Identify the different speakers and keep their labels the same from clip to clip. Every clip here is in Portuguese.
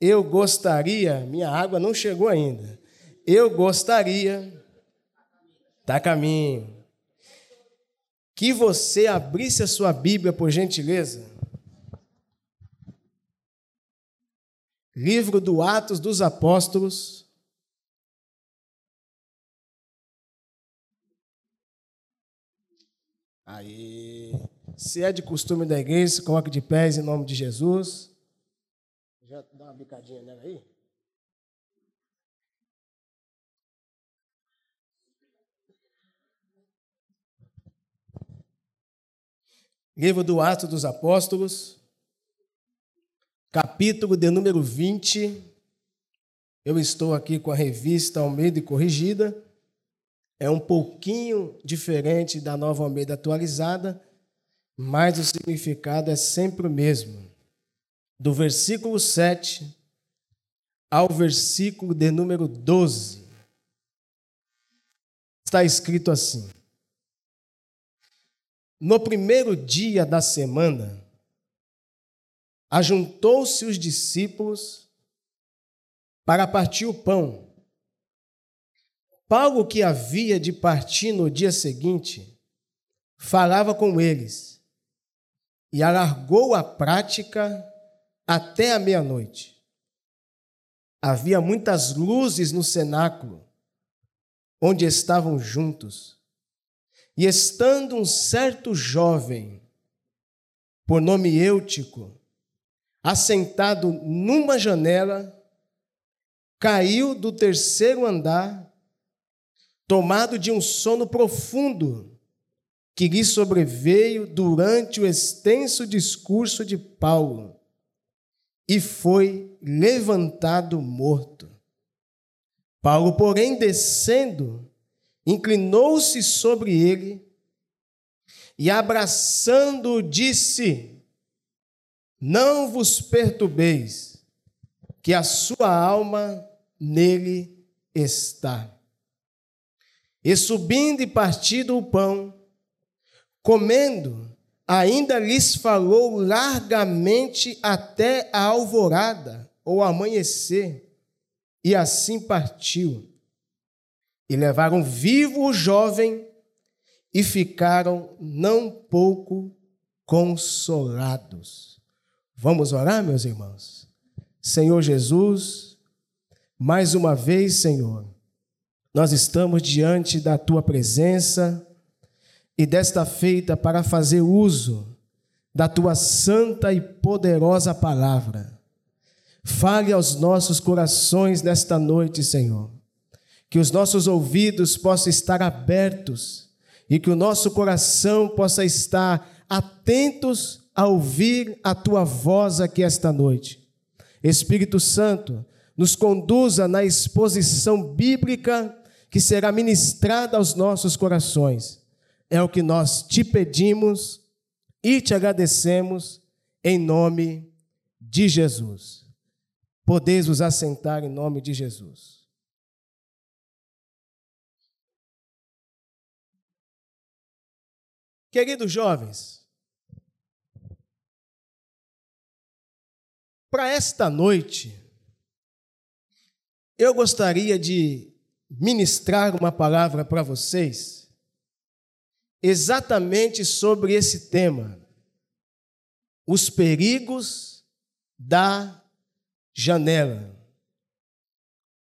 Speaker 1: Eu gostaria, minha água não chegou ainda. Eu gostaria, a caminho, que você abrisse a sua Bíblia, por gentileza. Livro do Atos dos Apóstolos. Aí, se é de costume da igreja, se coloque de pés em nome de Jesus. Já dá uma bicadinha nela aí. Livro do Atos dos Apóstolos, capítulo de número 20. Eu estou aqui com a revista Almeida e Corrigida. É um pouquinho diferente da nova Almeida atualizada, mas o significado é sempre o mesmo. Do versículo 7 ao versículo de número 12. Está escrito assim: no primeiro dia da semana, ajuntou-se os discípulos para partir o pão. Paulo, que havia de partir no dia seguinte, falava com eles e alargou a prática até a meia-noite. Havia muitas luzes no cenáculo, onde estavam juntos. E estando um certo jovem, por nome Eutico, assentado numa janela, caiu do terceiro andar, tomado de um sono profundo que lhe sobreveio durante o extenso discurso de Paulo, e foi levantado morto. Paulo, porém, descendo, inclinou-se sobre ele e, abraçando-o, disse: Não vos perturbeis, que a sua alma nele está. E subindo e partindo o pão, comendo, ainda lhes falou largamente até a alvorada ou amanhecer, e assim partiu. E levaram vivo o jovem e ficaram não pouco consolados. Vamos orar, meus irmãos? Senhor Jesus, mais uma vez, Senhor, nós estamos diante da tua presença e desta feita para fazer uso da tua santa e poderosa palavra. Fale aos nossos corações nesta noite, Senhor que os nossos ouvidos possam estar abertos e que o nosso coração possa estar atentos a ouvir a tua voz aqui esta noite. Espírito Santo, nos conduza na exposição bíblica que será ministrada aos nossos corações. É o que nós te pedimos e te agradecemos em nome de Jesus. Podeis vos assentar em nome de Jesus. Queridos jovens, para esta noite, eu gostaria de ministrar uma palavra para vocês, exatamente sobre esse tema: os perigos da janela.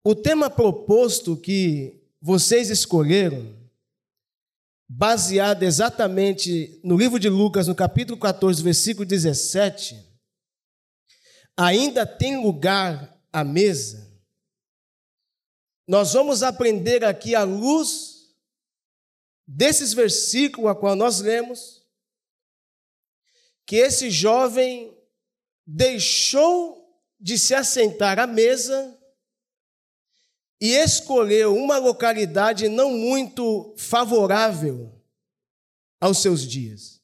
Speaker 1: O tema proposto que vocês escolheram baseada exatamente no livro de Lucas, no capítulo 14, versículo 17, ainda tem lugar à mesa. Nós vamos aprender aqui à luz desses versículos a qual nós lemos que esse jovem deixou de se assentar à mesa e escolheu uma localidade não muito favorável aos seus dias.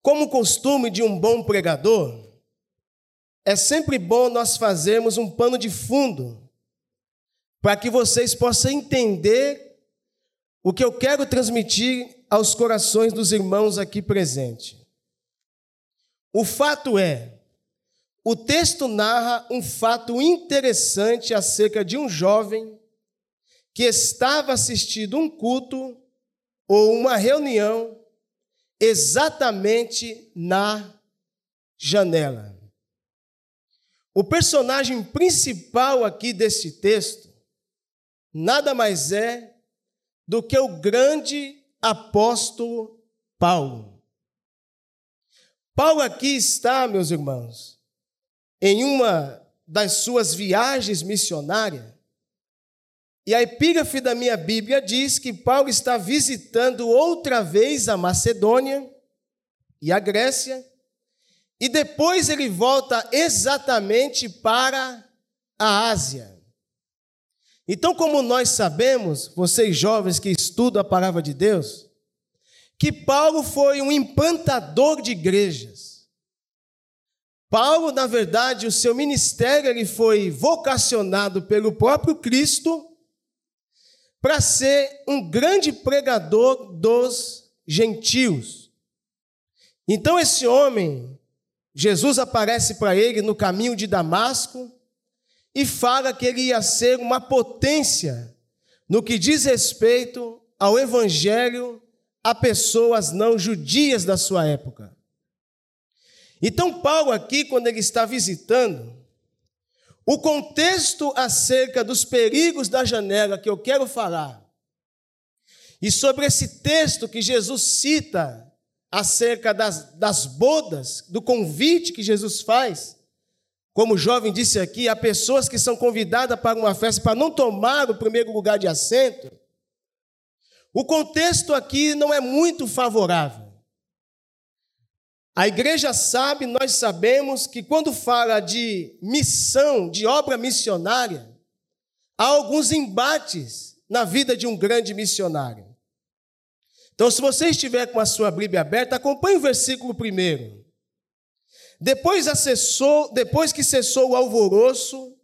Speaker 1: Como costume de um bom pregador, é sempre bom nós fazermos um pano de fundo para que vocês possam entender o que eu quero transmitir aos corações dos irmãos aqui presentes. O fato é, o texto narra um fato interessante acerca de um jovem que estava assistindo um culto ou uma reunião exatamente na janela. O personagem principal aqui deste texto nada mais é do que o grande apóstolo Paulo. Paulo aqui está, meus irmãos, em uma das suas viagens missionárias, e a epígrafe da minha Bíblia diz que Paulo está visitando outra vez a Macedônia e a Grécia, e depois ele volta exatamente para a Ásia. Então, como nós sabemos, vocês jovens que estudam a palavra de Deus, que Paulo foi um implantador de igrejas. Paulo, na verdade, o seu ministério ele foi vocacionado pelo próprio Cristo para ser um grande pregador dos gentios. Então, esse homem, Jesus aparece para ele no caminho de Damasco e fala que ele ia ser uma potência no que diz respeito ao evangelho a pessoas não judias da sua época. Então, Paulo, aqui, quando ele está visitando, o contexto acerca dos perigos da janela que eu quero falar, e sobre esse texto que Jesus cita acerca das, das bodas, do convite que Jesus faz, como o jovem disse aqui, há pessoas que são convidadas para uma festa para não tomar o primeiro lugar de assento. O contexto aqui não é muito favorável. A igreja sabe, nós sabemos que quando fala de missão, de obra missionária, há alguns embates na vida de um grande missionário. Então, se você estiver com a sua Bíblia aberta, acompanhe o versículo primeiro. Depois, acessou, depois que cessou o alvoroço,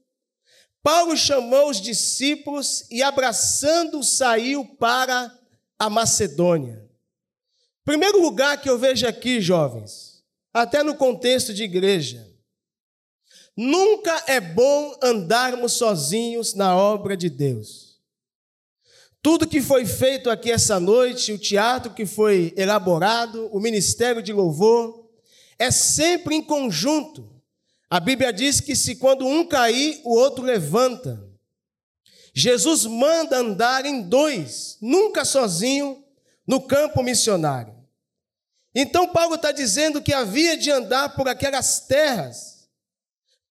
Speaker 1: Paulo chamou os discípulos e, abraçando, saiu para a Macedônia. Primeiro lugar que eu vejo aqui, jovens, até no contexto de igreja, nunca é bom andarmos sozinhos na obra de Deus. Tudo que foi feito aqui essa noite, o teatro que foi elaborado, o ministério de louvor, é sempre em conjunto. A Bíblia diz que se quando um cair, o outro levanta. Jesus manda andar em dois, nunca sozinho, no campo missionário. Então, Paulo está dizendo que havia de andar por aquelas terras.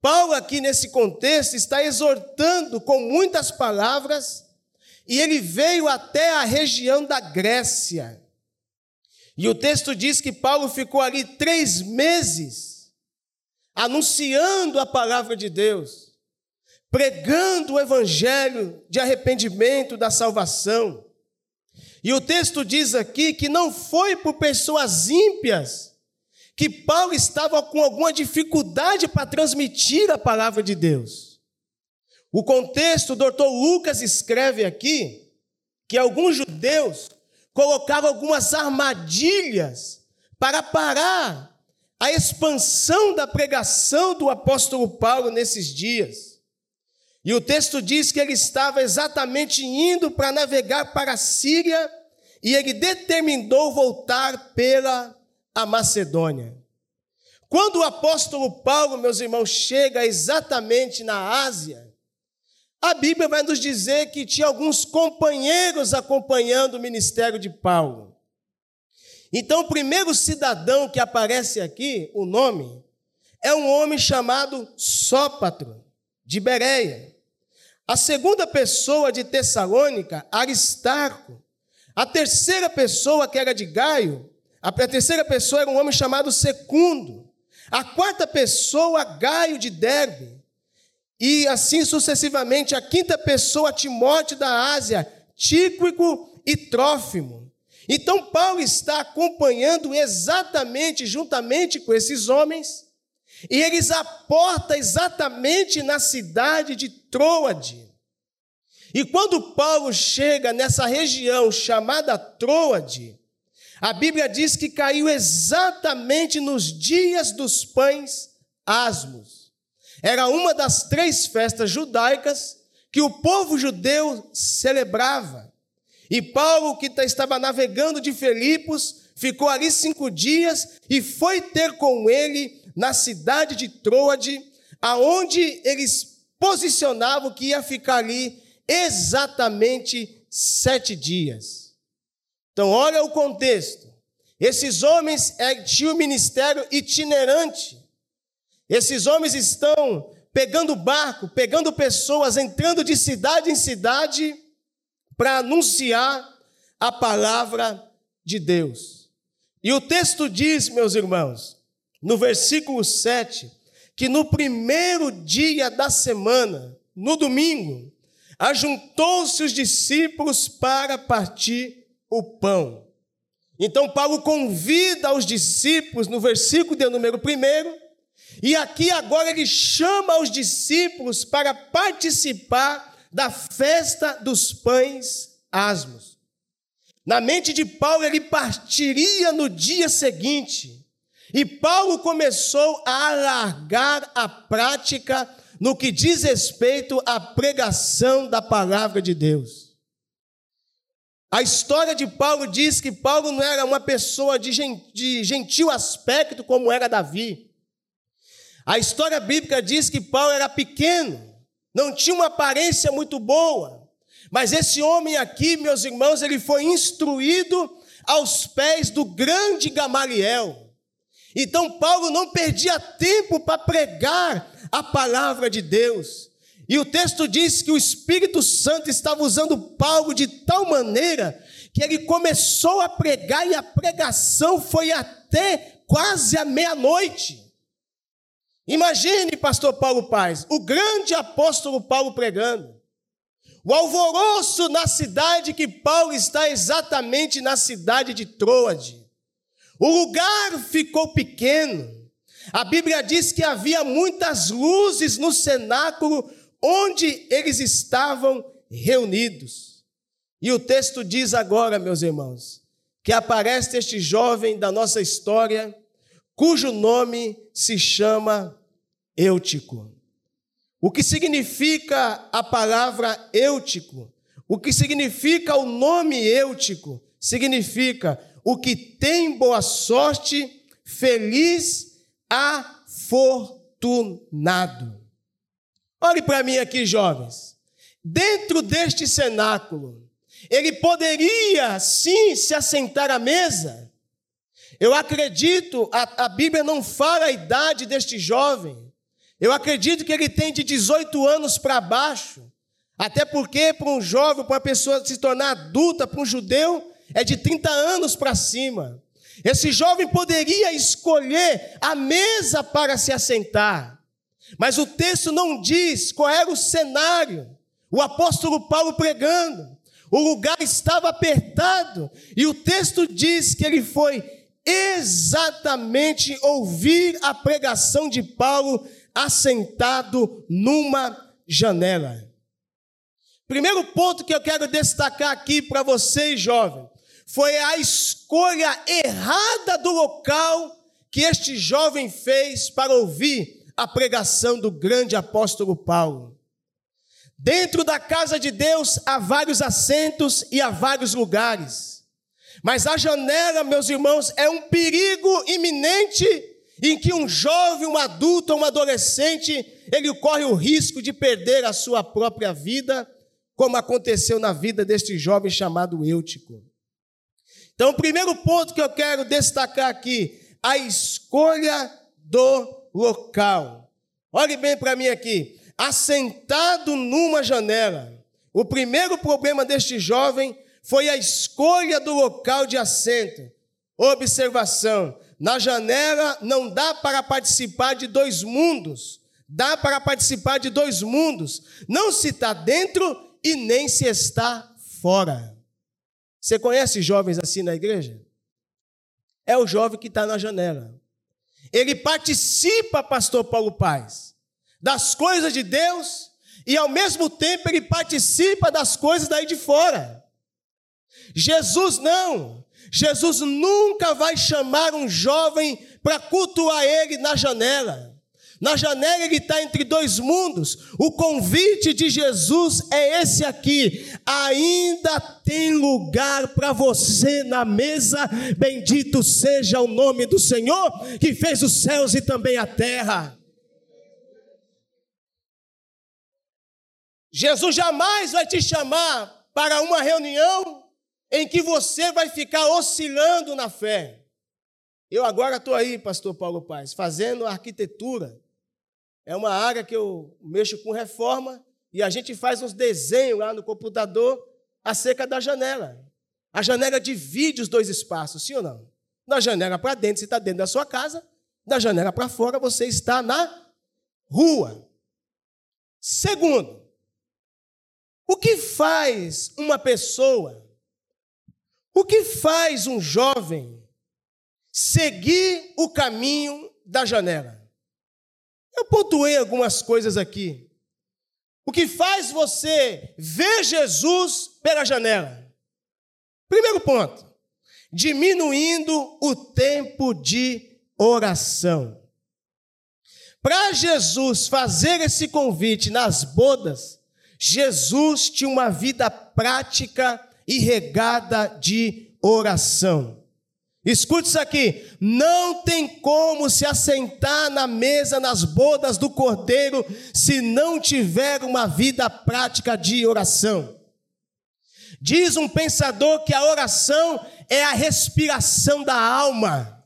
Speaker 1: Paulo, aqui nesse contexto, está exortando com muitas palavras, e ele veio até a região da Grécia. E o texto diz que Paulo ficou ali três meses, anunciando a palavra de Deus, pregando o evangelho de arrependimento, da salvação. E o texto diz aqui que não foi por pessoas ímpias que Paulo estava com alguma dificuldade para transmitir a palavra de Deus. O contexto, o doutor Lucas escreve aqui que alguns judeus colocaram algumas armadilhas para parar a expansão da pregação do apóstolo Paulo nesses dias. E o texto diz que ele estava exatamente indo para navegar para a Síria e ele determinou voltar pela a Macedônia. Quando o apóstolo Paulo, meus irmãos, chega exatamente na Ásia, a Bíblia vai nos dizer que tinha alguns companheiros acompanhando o ministério de Paulo. Então, o primeiro cidadão que aparece aqui, o nome, é um homem chamado Sópatro, de Bereia. A segunda pessoa de Tessalônica, Aristarco. A terceira pessoa, que era de Gaio, a terceira pessoa era um homem chamado Secundo. A quarta pessoa, Gaio de Derbe. E assim sucessivamente, a quinta pessoa, Timóteo da Ásia, Tíquico e Trófimo. Então, Paulo está acompanhando exatamente, juntamente com esses homens, e eles aportam exatamente na cidade de Troade. E quando Paulo chega nessa região chamada Troade, a Bíblia diz que caiu exatamente nos dias dos pães asmos. Era uma das três festas judaicas que o povo judeu celebrava. E Paulo, que estava navegando de Filipos, ficou ali cinco dias e foi ter com ele na cidade de Troade, aonde eles posicionavam que ia ficar ali exatamente sete dias. Então, olha o contexto. Esses homens é, tinham um ministério itinerante. Esses homens estão pegando barco, pegando pessoas, entrando de cidade em cidade para anunciar a palavra de Deus. E o texto diz, meus irmãos, no versículo 7, que no primeiro dia da semana, no domingo, ajuntou-se os discípulos para partir o pão. Então, Paulo convida os discípulos, no versículo de número 1, e aqui agora ele chama os discípulos para participar da festa dos pães asmos. Na mente de Paulo, ele partiria no dia seguinte. E Paulo começou a alargar a prática no que diz respeito à pregação da palavra de Deus. A história de Paulo diz que Paulo não era uma pessoa de gentil aspecto como era Davi. A história bíblica diz que Paulo era pequeno, não tinha uma aparência muito boa, mas esse homem aqui, meus irmãos, ele foi instruído aos pés do grande Gamaliel. Então Paulo não perdia tempo para pregar a palavra de Deus. E o texto diz que o Espírito Santo estava usando Paulo de tal maneira que ele começou a pregar e a pregação foi até quase a meia-noite. Imagine, pastor Paulo Paz, o grande apóstolo Paulo pregando. O alvoroço na cidade que Paulo está exatamente na cidade de Troade. O lugar ficou pequeno. A Bíblia diz que havia muitas luzes no cenáculo onde eles estavam reunidos. E o texto diz agora, meus irmãos, que aparece este jovem da nossa história cujo nome se chama Eutico. O que significa a palavra Eutico? O que significa o nome Eutico? Significa o que tem boa sorte, feliz, afortunado. Olhe para mim aqui, jovens. Dentro deste cenáculo, ele poderia sim se assentar à mesa, eu acredito, a, a Bíblia não fala a idade deste jovem. Eu acredito que ele tem de 18 anos para baixo. Até porque, para um jovem, para uma pessoa se tornar adulta, para um judeu, é de 30 anos para cima. Esse jovem poderia escolher a mesa para se assentar, mas o texto não diz qual era o cenário. O apóstolo Paulo pregando, o lugar estava apertado, e o texto diz que ele foi exatamente ouvir a pregação de Paulo assentado numa janela. Primeiro ponto que eu quero destacar aqui para vocês, jovens, foi a escolha errada do local que este jovem fez para ouvir a pregação do grande apóstolo Paulo. Dentro da casa de Deus há vários assentos e há vários lugares. Mas a janela, meus irmãos, é um perigo iminente em que um jovem, um adulto, um adolescente, ele corre o risco de perder a sua própria vida, como aconteceu na vida deste jovem chamado Eutico. Então, o primeiro ponto que eu quero destacar aqui, a escolha do local. Olhe bem para mim aqui. Assentado numa janela. O primeiro problema deste jovem foi a escolha do local de assento. Observação: na janela não dá para participar de dois mundos, dá para participar de dois mundos. Não se está dentro e nem se está fora. Você conhece jovens assim na igreja? É o jovem que está na janela. Ele participa, pastor Paulo Paz, das coisas de Deus e ao mesmo tempo ele participa das coisas daí de fora. Jesus não. Jesus nunca vai chamar um jovem para cultuar ele na janela. Na janela ele está entre dois mundos. O convite de Jesus é esse aqui. Ainda tem lugar para você na mesa. Bendito seja o nome do Senhor que fez os céus e também a terra. Jesus jamais vai te chamar para uma reunião em que você vai ficar oscilando na fé. Eu agora estou aí, pastor Paulo Paz, fazendo arquitetura é uma área que eu mexo com reforma e a gente faz uns desenhos lá no computador acerca da janela. A janela divide os dois espaços, sim ou não? Da janela para dentro, você está dentro da sua casa, da janela para fora, você está na rua. Segundo, o que faz uma pessoa, o que faz um jovem seguir o caminho da janela? Eu pontuei algumas coisas aqui. O que faz você ver Jesus pela janela? Primeiro ponto, diminuindo o tempo de oração. Para Jesus fazer esse convite nas bodas, Jesus tinha uma vida prática e regada de oração. Escute isso aqui: não tem como se assentar na mesa nas bodas do cordeiro se não tiver uma vida prática de oração. Diz um pensador que a oração é a respiração da alma.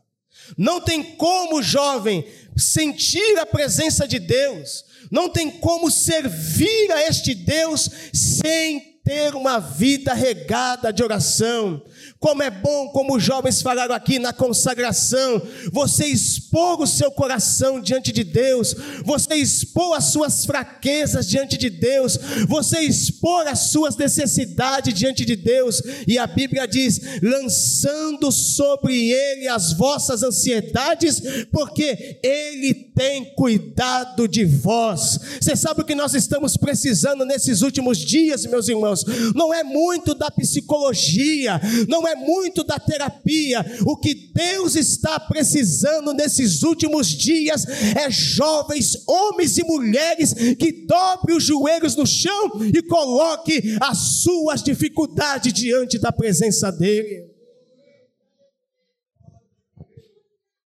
Speaker 1: Não tem como, jovem, sentir a presença de Deus, não tem como servir a este Deus sem ter uma vida regada de oração. Como é bom, como os jovens falaram aqui na consagração, você expor o seu coração diante de Deus, você expor as suas fraquezas diante de Deus, você expor as suas necessidades diante de Deus, e a Bíblia diz: lançando sobre Ele as vossas ansiedades, porque Ele tem cuidado de vós. Você sabe o que nós estamos precisando nesses últimos dias, meus irmãos? Não é muito da psicologia, não é muito da terapia. O que Deus está precisando nesses últimos dias é jovens, homens e mulheres que dobrem os joelhos no chão e coloque as suas dificuldades diante da presença dEle.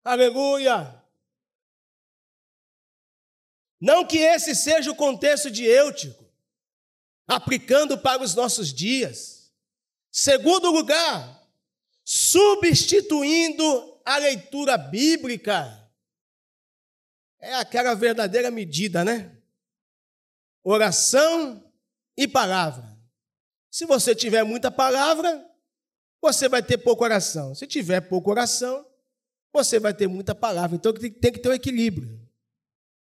Speaker 1: Aleluia! Não que esse seja o contexto de Eutico, aplicando para os nossos dias. Segundo lugar, substituindo a leitura bíblica. É aquela verdadeira medida, né? Oração e palavra. Se você tiver muita palavra, você vai ter pouca oração. Se tiver pouca oração, você vai ter muita palavra. Então tem que ter um equilíbrio.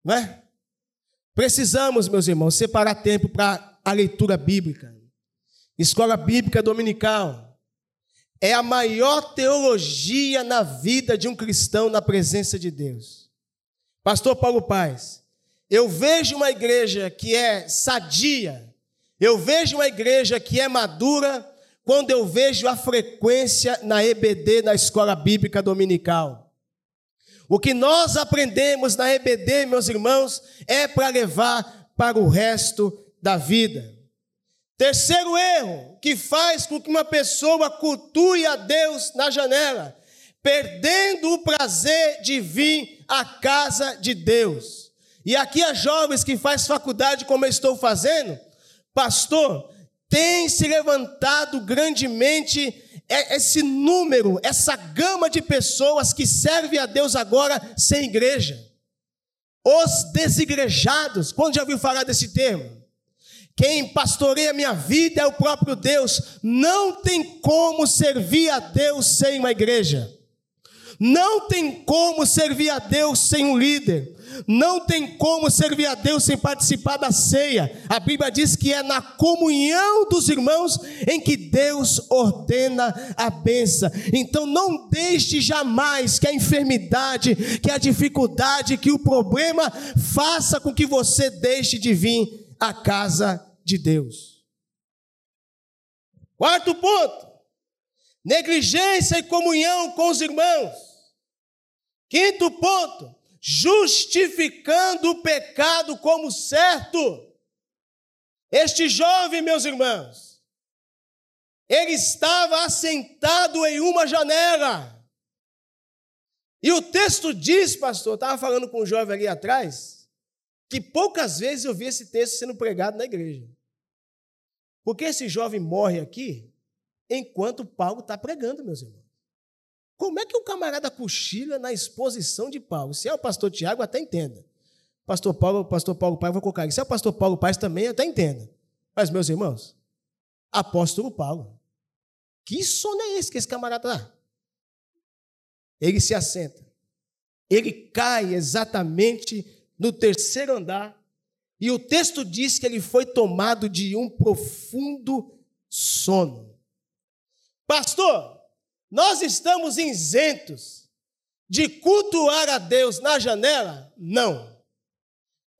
Speaker 1: Não é? Precisamos, meus irmãos, separar tempo para a leitura bíblica. Escola Bíblica Dominical é a maior teologia na vida de um cristão na presença de Deus. Pastor Paulo Paz, eu vejo uma igreja que é sadia, eu vejo uma igreja que é madura quando eu vejo a frequência na EBD, na Escola Bíblica Dominical. O que nós aprendemos na EBD, meus irmãos, é para levar para o resto da vida. Terceiro erro que faz com que uma pessoa cultue a Deus na janela, perdendo o prazer de vir à casa de Deus. E aqui as jovens que faz faculdade como eu estou fazendo, pastor, tem se levantado grandemente esse número, essa gama de pessoas que servem a Deus agora sem igreja. Os desigrejados, quando já ouviu falar desse termo? Quem pastoreia minha vida é o próprio Deus. Não tem como servir a Deus sem uma igreja. Não tem como servir a Deus sem um líder. Não tem como servir a Deus sem participar da ceia. A Bíblia diz que é na comunhão dos irmãos em que Deus ordena a benção. Então não deixe jamais que a enfermidade, que a dificuldade, que o problema faça com que você deixe de vir à casa de Deus. Quarto ponto: negligência e comunhão com os irmãos. Quinto ponto: justificando o pecado como certo. Este jovem, meus irmãos, ele estava assentado em uma janela. E o texto diz, pastor, estava falando com um jovem ali atrás, que poucas vezes eu vi esse texto sendo pregado na igreja. Porque esse jovem morre aqui enquanto Paulo está pregando, meus irmãos. Como é que um camarada cochila na exposição de Paulo? Se é o pastor Tiago, até entenda. Pastor Paulo, pastor Paulo Pai, vou colocar aqui. Se é o pastor Paulo Paz também, até entenda. Mas, meus irmãos, apóstolo Paulo, que sono é esse que esse camarada está? Ele se assenta. Ele cai exatamente no terceiro andar. E o texto diz que ele foi tomado de um profundo sono. Pastor, nós estamos isentos de cultuar a Deus na janela? Não.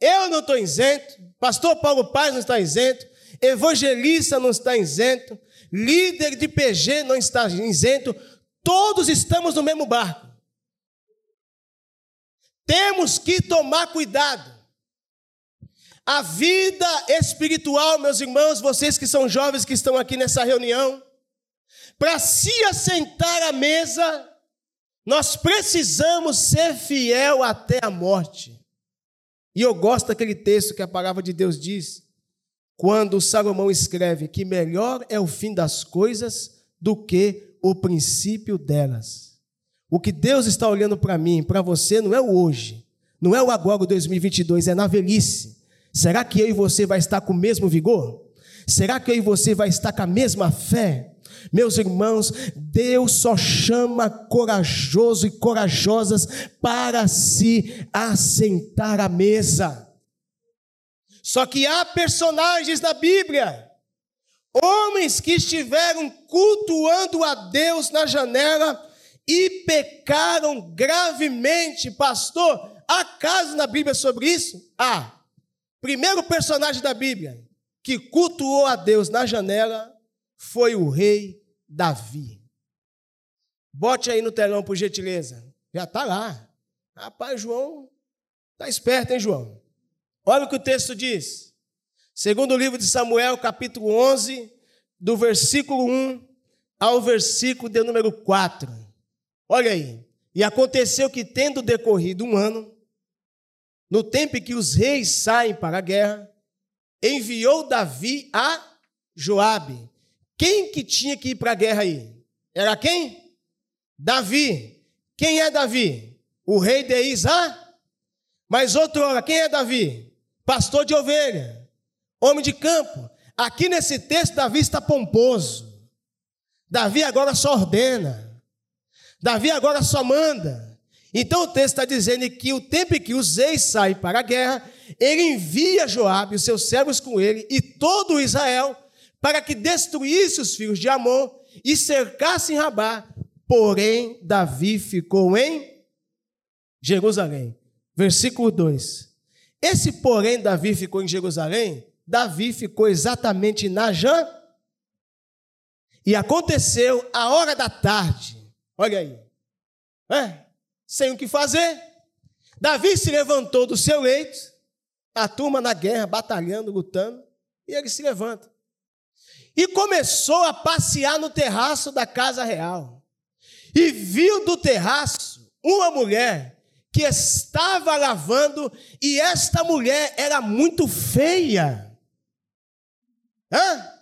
Speaker 1: Eu não estou isento, pastor Paulo Paz não está isento, evangelista não está isento, líder de PG não está isento, todos estamos no mesmo barco. Temos que tomar cuidado. A vida espiritual, meus irmãos, vocês que são jovens que estão aqui nessa reunião, para se assentar à mesa, nós precisamos ser fiel até a morte. E eu gosto daquele texto que a palavra de Deus diz, quando Salomão escreve que melhor é o fim das coisas do que o princípio delas. O que Deus está olhando para mim, para você, não é o hoje, não é o agora, o 2022, é na velhice. Será que eu e você vai estar com o mesmo vigor? Será que eu e você vai estar com a mesma fé? Meus irmãos, Deus só chama corajoso e corajosas para se assentar à mesa. Só que há personagens na Bíblia, homens que estiveram cultuando a Deus na janela e pecaram gravemente. Pastor, há casos na Bíblia sobre isso? Há. Primeiro personagem da Bíblia que cultuou a Deus na janela foi o rei Davi. Bote aí no telão, por gentileza. Já está lá. Rapaz, João está esperto, hein, João? Olha o que o texto diz. Segundo o livro de Samuel, capítulo 11, do versículo 1 ao versículo de número 4. Olha aí. E aconteceu que, tendo decorrido um ano, no tempo em que os reis saem para a guerra, enviou Davi a Joabe, quem que tinha que ir para a guerra aí? Era quem? Davi. Quem é Davi? O rei de Isa? Mas outrora, quem é Davi? Pastor de ovelha, homem de campo. Aqui nesse texto, Davi está pomposo. Davi agora só ordena. Davi agora só manda. Então o texto está dizendo que o tempo em que os reis saem para a guerra, ele envia Joabe e os seus servos com ele e todo Israel para que destruísse os filhos de Amon e cercassem Rabá. Porém, Davi ficou em Jerusalém. Versículo 2. Esse porém Davi ficou em Jerusalém, Davi ficou exatamente na Jã. E aconteceu a hora da tarde. Olha aí. É, sem o que fazer. Davi se levantou do seu leito, a turma na guerra, batalhando, lutando, e ele se levanta e começou a passear no terraço da casa real. E viu do terraço uma mulher que estava lavando, e esta mulher era muito feia. Hã?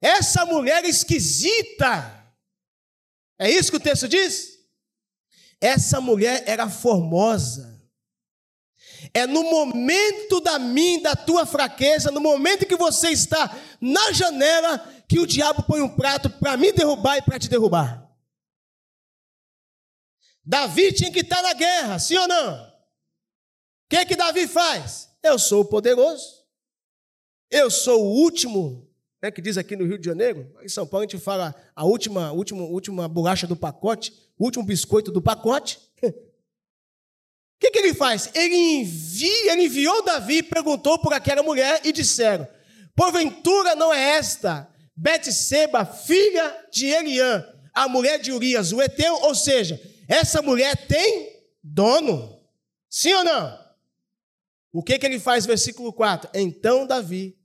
Speaker 1: Essa mulher esquisita. É isso que o texto diz? Essa mulher era formosa. É no momento da minha, da tua fraqueza, no momento que você está na janela, que o diabo põe um prato para me derrubar e para te derrubar. Davi tinha que estar na guerra, sim ou não? O que que Davi faz? Eu sou o poderoso. Eu sou o último, né, que diz aqui no Rio de Janeiro, em São Paulo a gente fala a última, última, última bolacha do pacote, o último biscoito do pacote. O que, que, ele faz? Ele envia, ele enviou Davi, perguntou por aquela mulher e disseram: Porventura não é esta Betseba, filha de Eliã, a mulher de Urias, o Eteu? Ou seja, essa mulher tem dono. Sim ou não? O que, que ele faz, versículo 4? Então Davi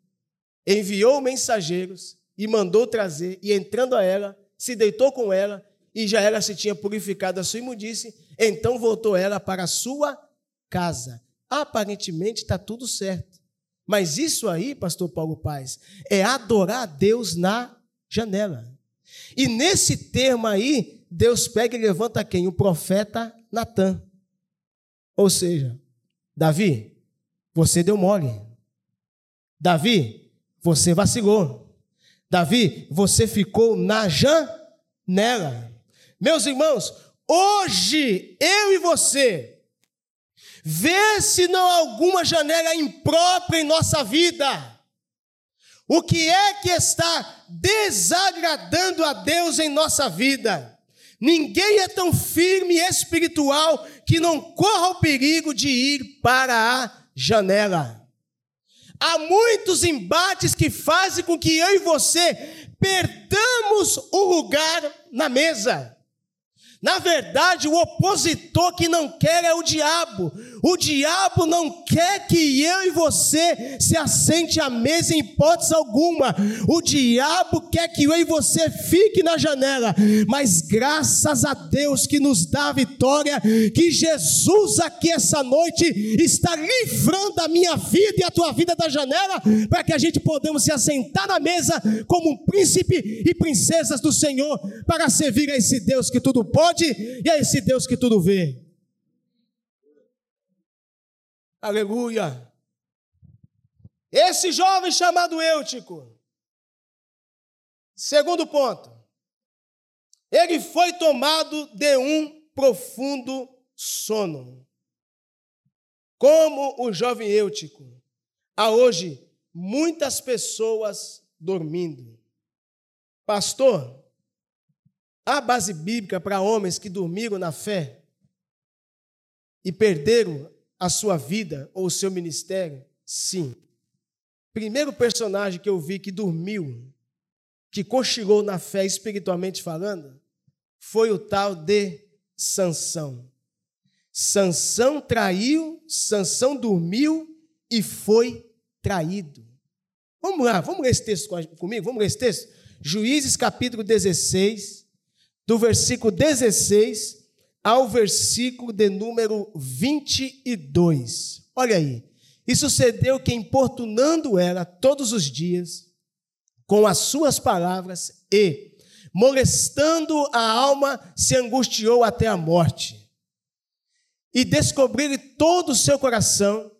Speaker 1: enviou mensageiros e mandou trazer, e entrando a ela, se deitou com ela, e já ela se tinha purificado a sua imundície, então voltou ela para a sua casa. Aparentemente está tudo certo. Mas isso aí, pastor Paulo Paz, é adorar a Deus na janela. E nesse termo aí, Deus pega e levanta quem? O profeta Natan. Ou seja, Davi, você deu mole. Davi, você vacilou. Davi, você ficou na janela. Meus irmãos, hoje eu e você vê se não há alguma janela imprópria em nossa vida. O que é que está desagradando a Deus em nossa vida? Ninguém é tão firme e espiritual que não corra o perigo de ir para a janela. Há muitos embates que fazem com que eu e você perdamos o lugar na mesa. Na verdade, o opositor que não quer é o diabo. O diabo não quer que eu e você se assente à mesa em hipótese alguma. O diabo quer que eu e você fique na janela. Mas graças a Deus que nos dá a vitória, que Jesus aqui essa noite está livrando a minha vida e a tua vida da janela, para que a gente podemos se assentar na mesa como um príncipe e princesas do Senhor, para servir a esse Deus que tudo pode pode e é esse Deus que tudo vê. Aleluia. Esse jovem chamado Eutico. Segundo ponto. Ele foi tomado de um profundo sono. Como o jovem Eutico. Há hoje muitas pessoas dormindo. Pastor, Há base bíblica para homens que dormiram na fé e perderam a sua vida ou o seu ministério? Sim. Primeiro personagem que eu vi que dormiu, que cochilou na fé espiritualmente falando, foi o tal de Sansão. Sansão traiu, Sansão dormiu e foi traído. Vamos lá, vamos ler esse texto comigo? Vamos ler esse texto? Juízes capítulo 16, do versículo 16 ao versículo de número 22. Olha aí. E sucedeu que, importunando ela todos os dias, com as suas palavras, e, molestando a alma, se angustiou até a morte. E descobriu-lhe todo o seu coração,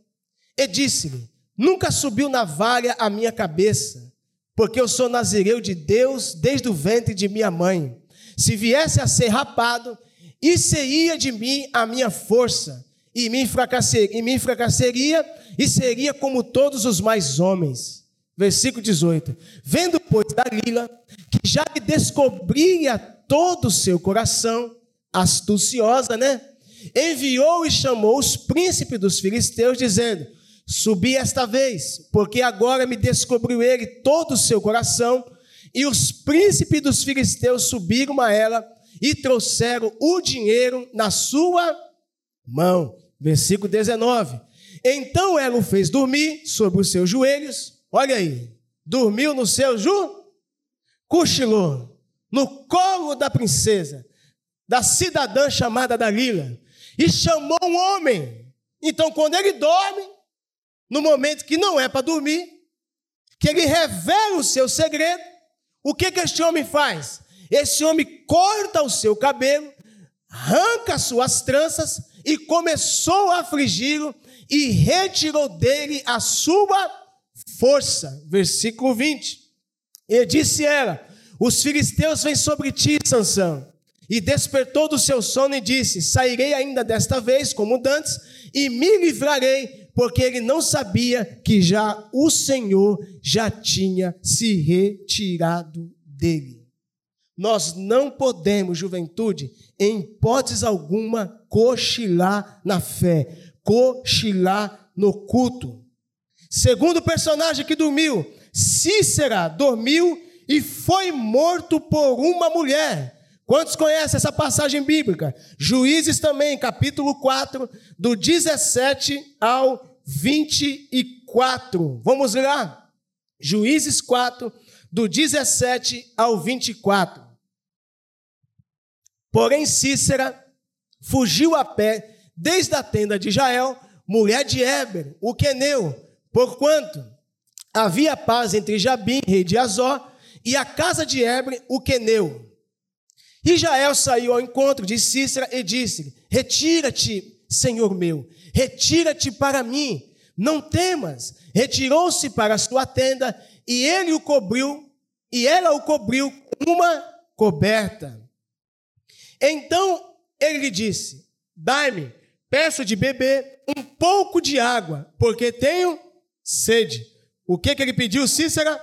Speaker 1: e disse-lhe: Nunca subiu navalha a minha cabeça, porque eu sou nazireu de Deus desde o ventre de minha mãe. Se viesse a ser rapado, isso seria de mim a minha força, e me, fracasseria, e me fracasseria, e seria como todos os mais homens. Versículo 18: Vendo, pois, Dalila, que já lhe descobria todo o seu coração, astuciosa, né? Enviou e chamou os príncipes dos filisteus, dizendo: Subi esta vez, porque agora me descobriu ele todo o seu coração, e os príncipes dos filisteus subiram a ela e trouxeram o dinheiro na sua mão. Versículo 19. Então ela o fez dormir sobre os seus joelhos. Olha aí. Dormiu no seu ju, cochilou no colo da princesa, da cidadã chamada Dalila, e chamou um homem. Então, quando ele dorme, no momento que não é para dormir, que ele revela o seu segredo, o que, que este homem faz? Esse homem corta o seu cabelo, arranca suas tranças e começou a afligi-lo e retirou dele a sua força. Versículo 20. E disse ela: Os filisteus vêm sobre ti, Sansão. E despertou do seu sono e disse: Sairei ainda desta vez, como dantes, e me livrarei porque ele não sabia que já o Senhor já tinha se retirado dele. Nós não podemos, juventude, em hipótese alguma, cochilar na fé, cochilar no culto. Segundo personagem que dormiu, Cícera dormiu e foi morto por uma mulher, Quantos conhecem essa passagem bíblica? Juízes também, capítulo 4, do 17 ao 24. Vamos lá? Juízes 4, do 17 ao 24. Porém, Cícera fugiu a pé desde a tenda de Jael, mulher de Éber, o queneu, porquanto havia paz entre Jabim, rei de Azó, e a casa de Éber, o queneu. E Jael saiu ao encontro de Cícera e disse: Retira-te, Senhor meu, retira-te para mim, não temas. Retirou-se para a sua tenda e ele o cobriu, e ela o cobriu com uma coberta. Então ele lhe disse: Dai-me, peço de beber um pouco de água, porque tenho sede. O que, que ele pediu, Cícera?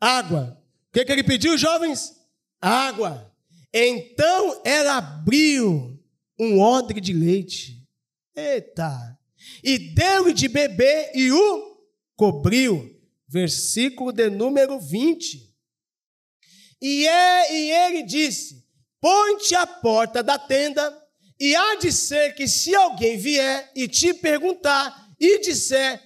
Speaker 1: Água. O que, que ele pediu, jovens? Água. Então ela abriu um odre de leite. Eita! E deu-lhe de beber e o cobriu. Versículo de número 20. E, é, e ele disse: Põe-te à porta da tenda, e há de ser que se alguém vier e te perguntar e disser: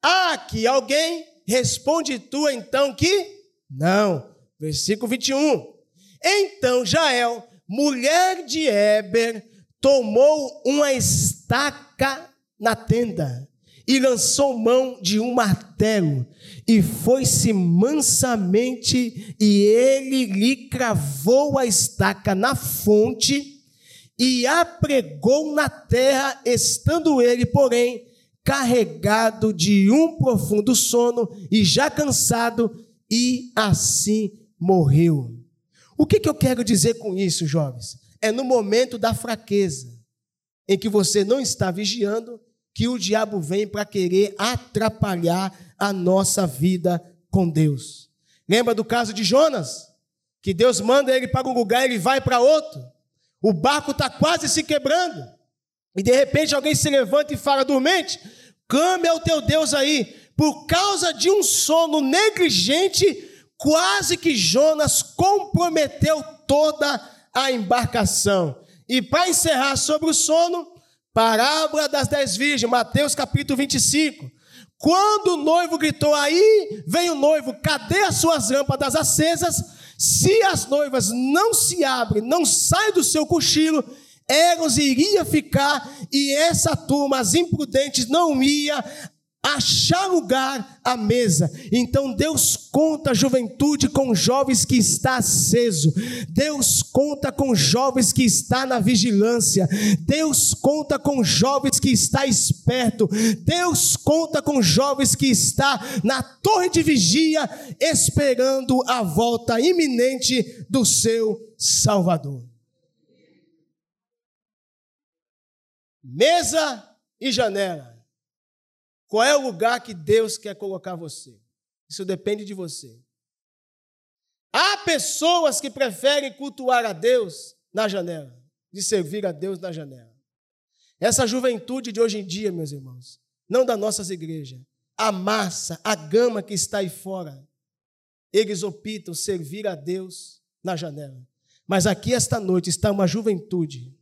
Speaker 1: Há aqui alguém, responde tu então que não. Versículo 21. Então Jael, mulher de Éber, tomou uma estaca na tenda e lançou mão de um martelo e foi-se mansamente e ele lhe cravou a estaca na fonte e a pregou na terra, estando ele, porém, carregado de um profundo sono e já cansado, e assim morreu. O que, que eu quero dizer com isso, jovens? É no momento da fraqueza, em que você não está vigiando, que o diabo vem para querer atrapalhar a nossa vida com Deus. Lembra do caso de Jonas? Que Deus manda ele para um lugar, ele vai para outro. O barco está quase se quebrando. E de repente alguém se levanta e fala: dormente, clame ao teu Deus aí. Por causa de um sono negligente, quase que Jonas comprometeu toda a embarcação. E para encerrar sobre o sono, parábola das dez virgens, Mateus capítulo 25. Quando o noivo gritou, aí vem o noivo, cadê as suas lâmpadas acesas? Se as noivas não se abrem, não saem do seu cochilo, Eros iria ficar e essa turma, as imprudentes, não ia achar lugar à mesa. Então Deus conta a juventude com jovens que está aceso. Deus conta com jovens que está na vigilância. Deus conta com jovens que está esperto. Deus conta com jovens que está na torre de vigia esperando a volta iminente do seu Salvador. Mesa e janela. Qual é o lugar que Deus quer colocar você? Isso depende de você. Há pessoas que preferem cultuar a Deus na janela, de servir a Deus na janela. Essa juventude de hoje em dia, meus irmãos, não das nossas igrejas, a massa, a gama que está aí fora, eles optam servir a Deus na janela. Mas aqui esta noite está uma juventude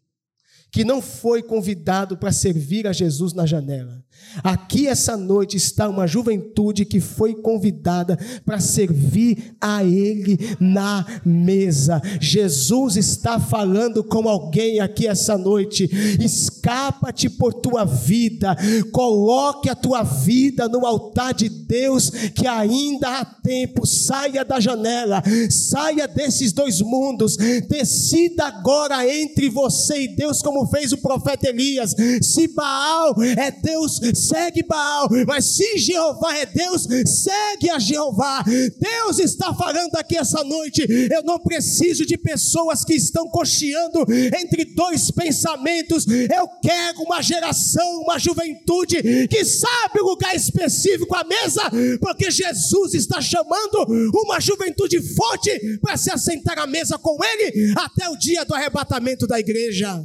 Speaker 1: que não foi convidado para servir a Jesus na janela. Aqui essa noite está uma juventude que foi convidada para servir a Ele na mesa. Jesus está falando com alguém aqui essa noite. Escapa-te por tua vida, coloque a tua vida no altar de Deus, que ainda há tempo. Saia da janela, saia desses dois mundos, decida agora entre você e Deus, como fez o profeta Elias. Se Baal é Deus, segue Baal, mas se Jeová é Deus, segue a Jeová. Deus está falando aqui essa noite. Eu não preciso de pessoas que estão cocheando entre dois pensamentos. Eu quero uma geração, uma juventude que sabe o lugar específico à mesa, porque Jesus está chamando uma juventude forte para se assentar à mesa com Ele até o dia do arrebatamento da igreja.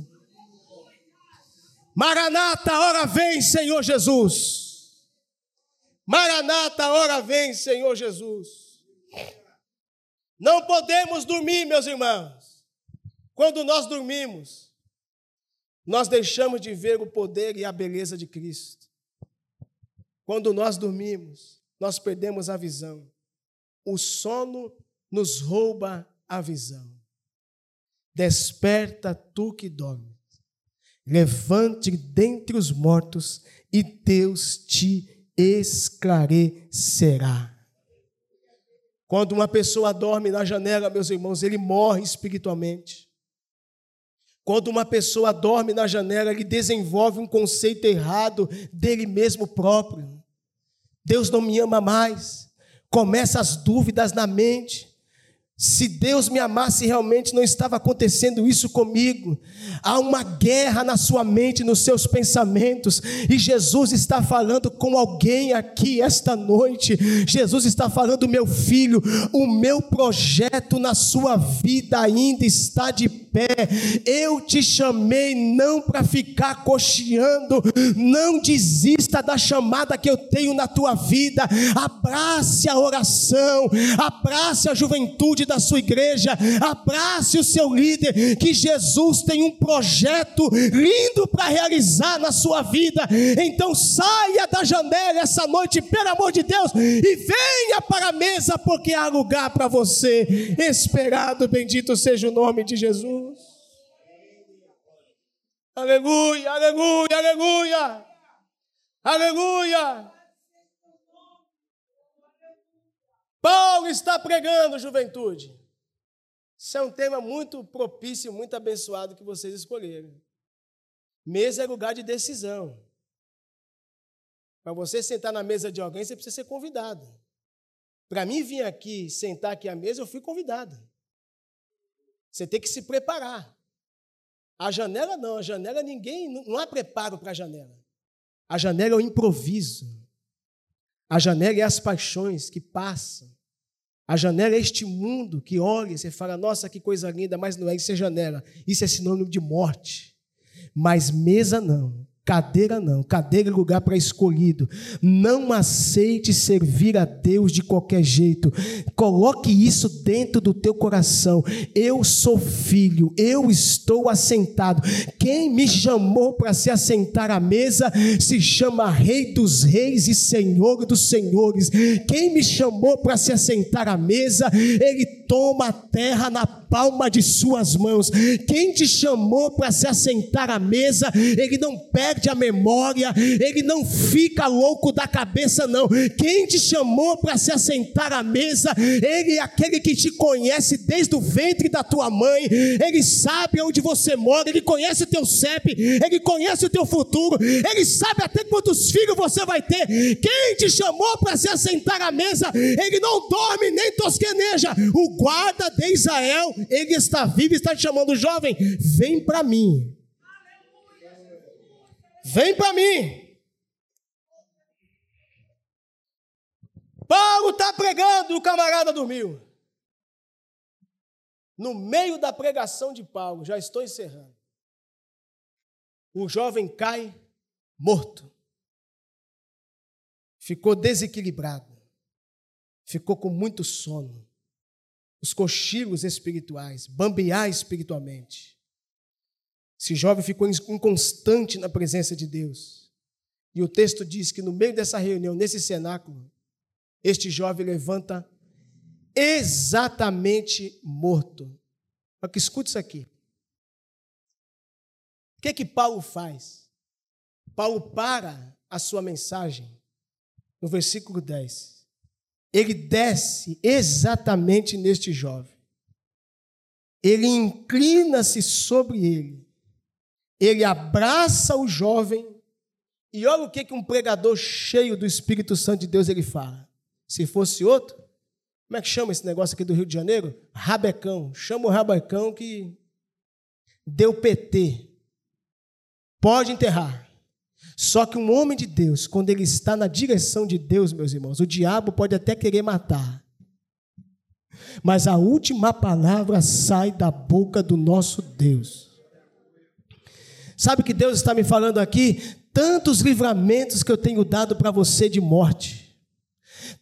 Speaker 1: Maranata, hora vem, Senhor Jesus. Maranata, hora vem, Senhor Jesus. Não podemos dormir, meus irmãos. Quando nós dormimos, nós deixamos de ver o poder e a beleza de Cristo. Quando nós dormimos, nós perdemos a visão. O sono nos rouba a visão. Desperta tu que dormes. Levante dentre os mortos e Deus te esclarecerá. Quando uma pessoa dorme na janela, meus irmãos, ele morre espiritualmente. Quando uma pessoa dorme na janela, ele desenvolve um conceito errado dele mesmo próprio. Deus não me ama mais. Começa as dúvidas na mente. Se Deus me amasse realmente, não estava acontecendo isso comigo. Há uma guerra na sua mente, nos seus pensamentos, e Jesus está falando com alguém aqui esta noite. Jesus está falando, meu filho, o meu projeto na sua vida ainda está de pé. Eu te chamei não para ficar cocheando, não desista da chamada que eu tenho na tua vida. Abrace a oração, abrace a juventude da sua igreja, abrace o seu líder, que Jesus tem um projeto lindo para realizar na sua vida. Então saia da janela essa noite, pelo amor de Deus, e venha para a mesa, porque há lugar para você. Esperado, bendito seja o nome de Jesus. Aleluia, aleluia, aleluia. Aleluia. Paulo está pregando, juventude. Isso é um tema muito propício, muito abençoado que vocês escolheram. Mesa é lugar de decisão. Para você sentar na mesa de alguém, você precisa ser convidado. Para mim vir aqui, sentar aqui à mesa, eu fui convidado. Você tem que se preparar. A janela não, a janela ninguém, não há preparo para a janela. A janela é o improviso. A janela é as paixões que passam. A janela é este mundo que olha e você fala, nossa, que coisa linda, mas não é isso é janela. Isso é sinônimo de morte. Mas mesa não. Cadeira não, cadeira é lugar para escolhido. Não aceite servir a Deus de qualquer jeito. Coloque isso dentro do teu coração. Eu sou filho, eu estou assentado. Quem me chamou para se assentar à mesa se chama Rei dos Reis e Senhor dos Senhores. Quem me chamou para se assentar à mesa, ele toma a terra na palma de suas mãos. Quem te chamou para se assentar à mesa, ele não perde a memória, ele não fica louco da cabeça, não. Quem te chamou para se assentar à mesa, ele é aquele que te conhece desde o ventre da tua mãe, ele sabe onde você mora, ele conhece o teu CEP, ele conhece o teu futuro, ele sabe até quantos filhos você vai ter. Quem te chamou para se assentar à mesa, ele não dorme nem tosqueneja. O guarda de Israel, ele está vivo, está te chamando, jovem, vem para mim. Vem para mim. Paulo está pregando e o camarada dormiu. No meio da pregação de Paulo, já estou encerrando. O jovem cai morto. Ficou desequilibrado. Ficou com muito sono. Os cochilos espirituais, bambear espiritualmente. Esse jovem ficou inconstante na presença de Deus. E o texto diz que no meio dessa reunião, nesse cenáculo, este jovem levanta exatamente morto. Mas que escute isso aqui. O que é que Paulo faz? Paulo para a sua mensagem no versículo 10. Ele desce exatamente neste jovem. Ele inclina-se sobre ele ele abraça o jovem e olha o que, que um pregador cheio do Espírito Santo de Deus ele fala. Se fosse outro, como é que chama esse negócio aqui do Rio de Janeiro? Rabecão. Chama o rabecão que deu PT. Pode enterrar. Só que um homem de Deus, quando ele está na direção de Deus, meus irmãos, o diabo pode até querer matar. Mas a última palavra sai da boca do nosso Deus. Sabe que Deus está me falando aqui? Tantos livramentos que eu tenho dado para você de morte.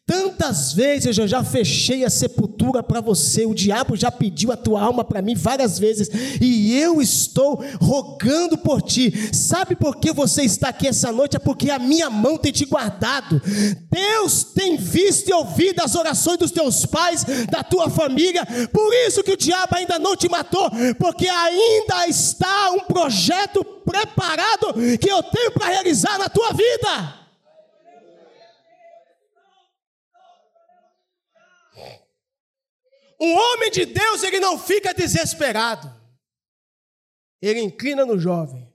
Speaker 1: Tantas vezes eu já fechei a sepultura para você. O diabo já pediu a tua alma para mim várias vezes e eu estou rogando por ti. Sabe por que você está aqui essa noite? É porque a minha mão tem te guardado. Deus tem visto e ouvido as orações dos teus pais, da tua família. Por isso que o diabo ainda não te matou, porque ainda está um projeto preparado que eu tenho para realizar na tua vida. Um homem de Deus, ele não fica desesperado. Ele inclina no jovem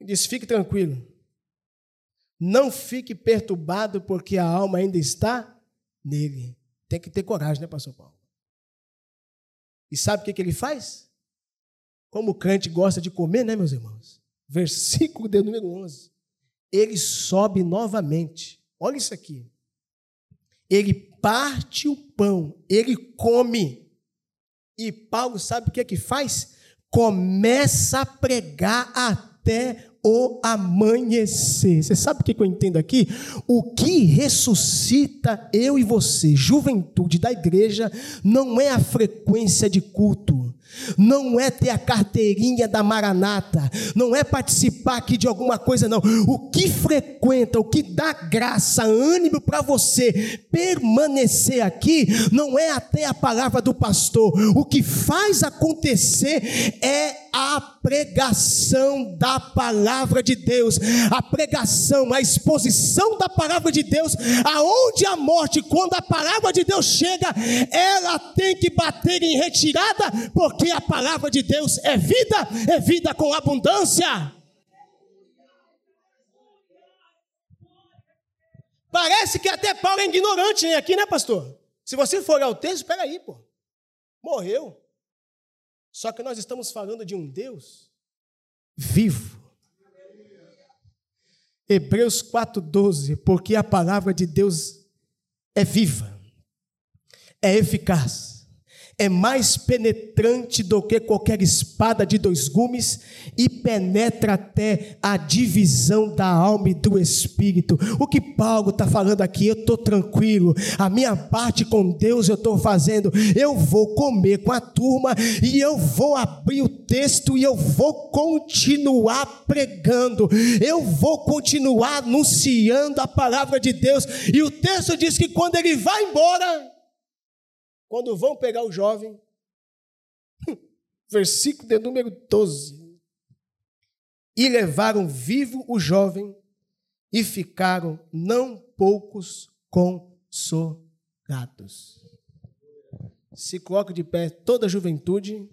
Speaker 1: e diz: Fique tranquilo. Não fique perturbado, porque a alma ainda está nele. Tem que ter coragem, né, Pastor Paulo? E sabe o que, que ele faz? Como o crente gosta de comer, né, meus irmãos? Versículo de número 11. Ele sobe novamente. Olha isso aqui. Ele parte o pão, ele come. E Paulo sabe o que é que faz? Começa a pregar até o amanhecer. Você sabe o que eu entendo aqui? O que ressuscita eu e você, juventude da igreja, não é a frequência de culto, não é ter a carteirinha da Maranata, não é participar aqui de alguma coisa, não. O que frequenta, o que dá graça, ânimo para você permanecer aqui, não é até a palavra do pastor. O que faz acontecer é a pregação da palavra de Deus, a pregação, a exposição da palavra de Deus, aonde a morte, quando a palavra de Deus chega, ela tem que bater em retirada, porque a palavra de Deus é vida, é vida com abundância. Parece que até Paulo é ignorante né, aqui, né, pastor? Se você for olhar o texto, espera aí, pô. Morreu. Só que nós estamos falando de um Deus vivo. Hebreus 4,12, porque a palavra de Deus é viva, é eficaz é mais penetrante do que qualquer espada de dois gumes e penetra até a divisão da alma e do espírito. O que Paulo está falando aqui, eu estou tranquilo, a minha parte com Deus eu estou fazendo, eu vou comer com a turma e eu vou abrir o texto e eu vou continuar pregando, eu vou continuar anunciando a palavra de Deus. E o texto diz que quando ele vai embora, quando vão pegar o jovem, versículo de número 12. E levaram vivo o jovem e ficaram não poucos consolados. Se coloca de pé toda a juventude.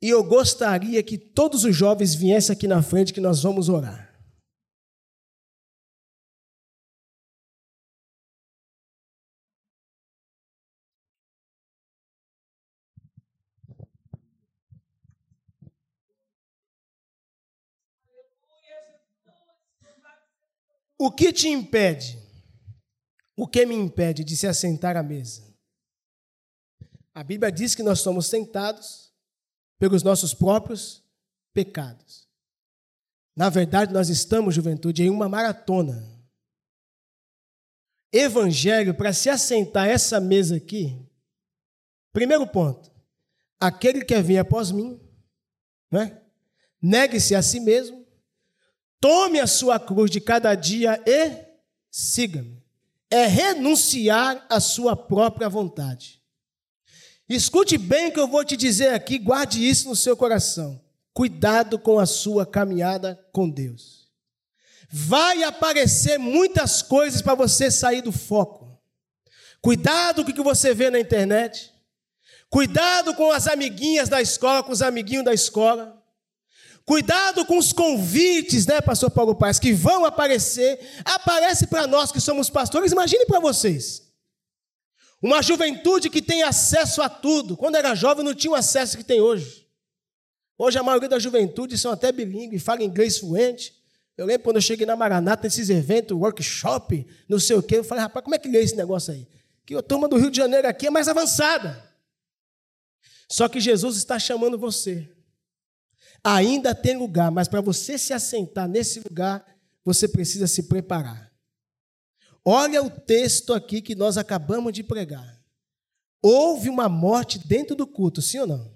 Speaker 1: E eu gostaria que todos os jovens viessem aqui na frente que nós vamos orar. O que te impede? O que me impede de se assentar à mesa? A Bíblia diz que nós somos tentados pelos nossos próprios pecados. Na verdade, nós estamos, juventude, em uma maratona. Evangelho, para se assentar essa mesa aqui, primeiro ponto, aquele que quer vir após mim, né? negue-se a si mesmo, Tome a sua cruz de cada dia e siga-me. É renunciar à sua própria vontade. Escute bem o que eu vou te dizer aqui, guarde isso no seu coração. Cuidado com a sua caminhada com Deus. Vai aparecer muitas coisas para você sair do foco. Cuidado com o que você vê na internet. Cuidado com as amiguinhas da escola, com os amiguinhos da escola. Cuidado com os convites, né, pastor Paulo Paz, que vão aparecer. Aparece para nós que somos pastores, imagine para vocês. Uma juventude que tem acesso a tudo. Quando era jovem não tinha o acesso que tem hoje. Hoje a maioria da juventude são até bilíngue, fala inglês fluente. Eu lembro quando eu cheguei na Maranata, nesses eventos, workshop, não sei o quê, eu falei, rapaz, como é que lê esse negócio aí? Que a turma do Rio de Janeiro aqui é mais avançada. Só que Jesus está chamando você Ainda tem lugar, mas para você se assentar nesse lugar, você precisa se preparar. Olha o texto aqui que nós acabamos de pregar. Houve uma morte dentro do culto, sim ou não?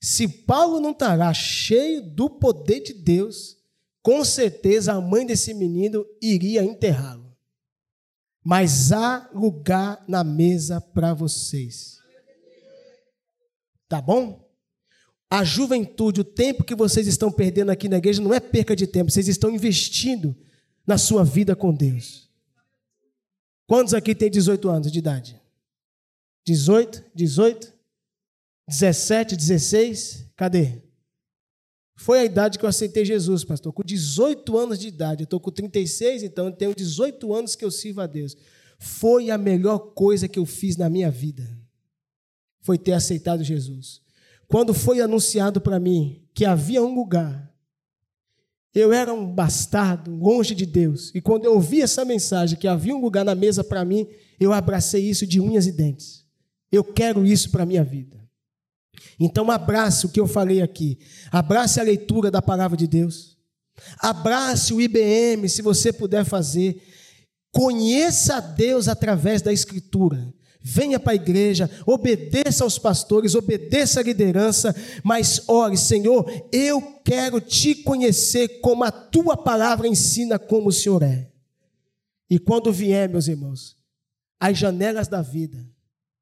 Speaker 1: Se Paulo não estará cheio do poder de Deus, com certeza a mãe desse menino iria enterrá-lo. Mas há lugar na mesa para vocês. Tá bom? A juventude, o tempo que vocês estão perdendo aqui na igreja não é perca de tempo, vocês estão investindo na sua vida com Deus. Quantos aqui têm 18 anos de idade? 18, 18, 17, 16, cadê? Foi a idade que eu aceitei Jesus, pastor. Com 18 anos de idade, eu estou com 36, então eu tenho 18 anos que eu sirvo a Deus. Foi a melhor coisa que eu fiz na minha vida. Foi ter aceitado Jesus. Quando foi anunciado para mim que havia um lugar, eu era um bastardo, longe de Deus. E quando eu ouvi essa mensagem, que havia um lugar na mesa para mim, eu abracei isso de unhas e dentes. Eu quero isso para a minha vida. Então, abrace o que eu falei aqui. Abrace a leitura da palavra de Deus. Abrace o IBM, se você puder fazer. Conheça a Deus através da Escritura. Venha para a igreja, obedeça aos pastores, obedeça à liderança, mas ore, Senhor, eu quero te conhecer como a tua palavra ensina como o Senhor é. E quando vier, meus irmãos, as janelas da vida,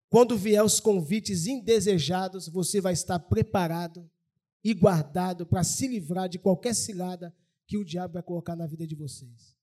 Speaker 1: quando vier os convites indesejados, você vai estar preparado e guardado para se livrar de qualquer cilada que o diabo vai colocar na vida de vocês.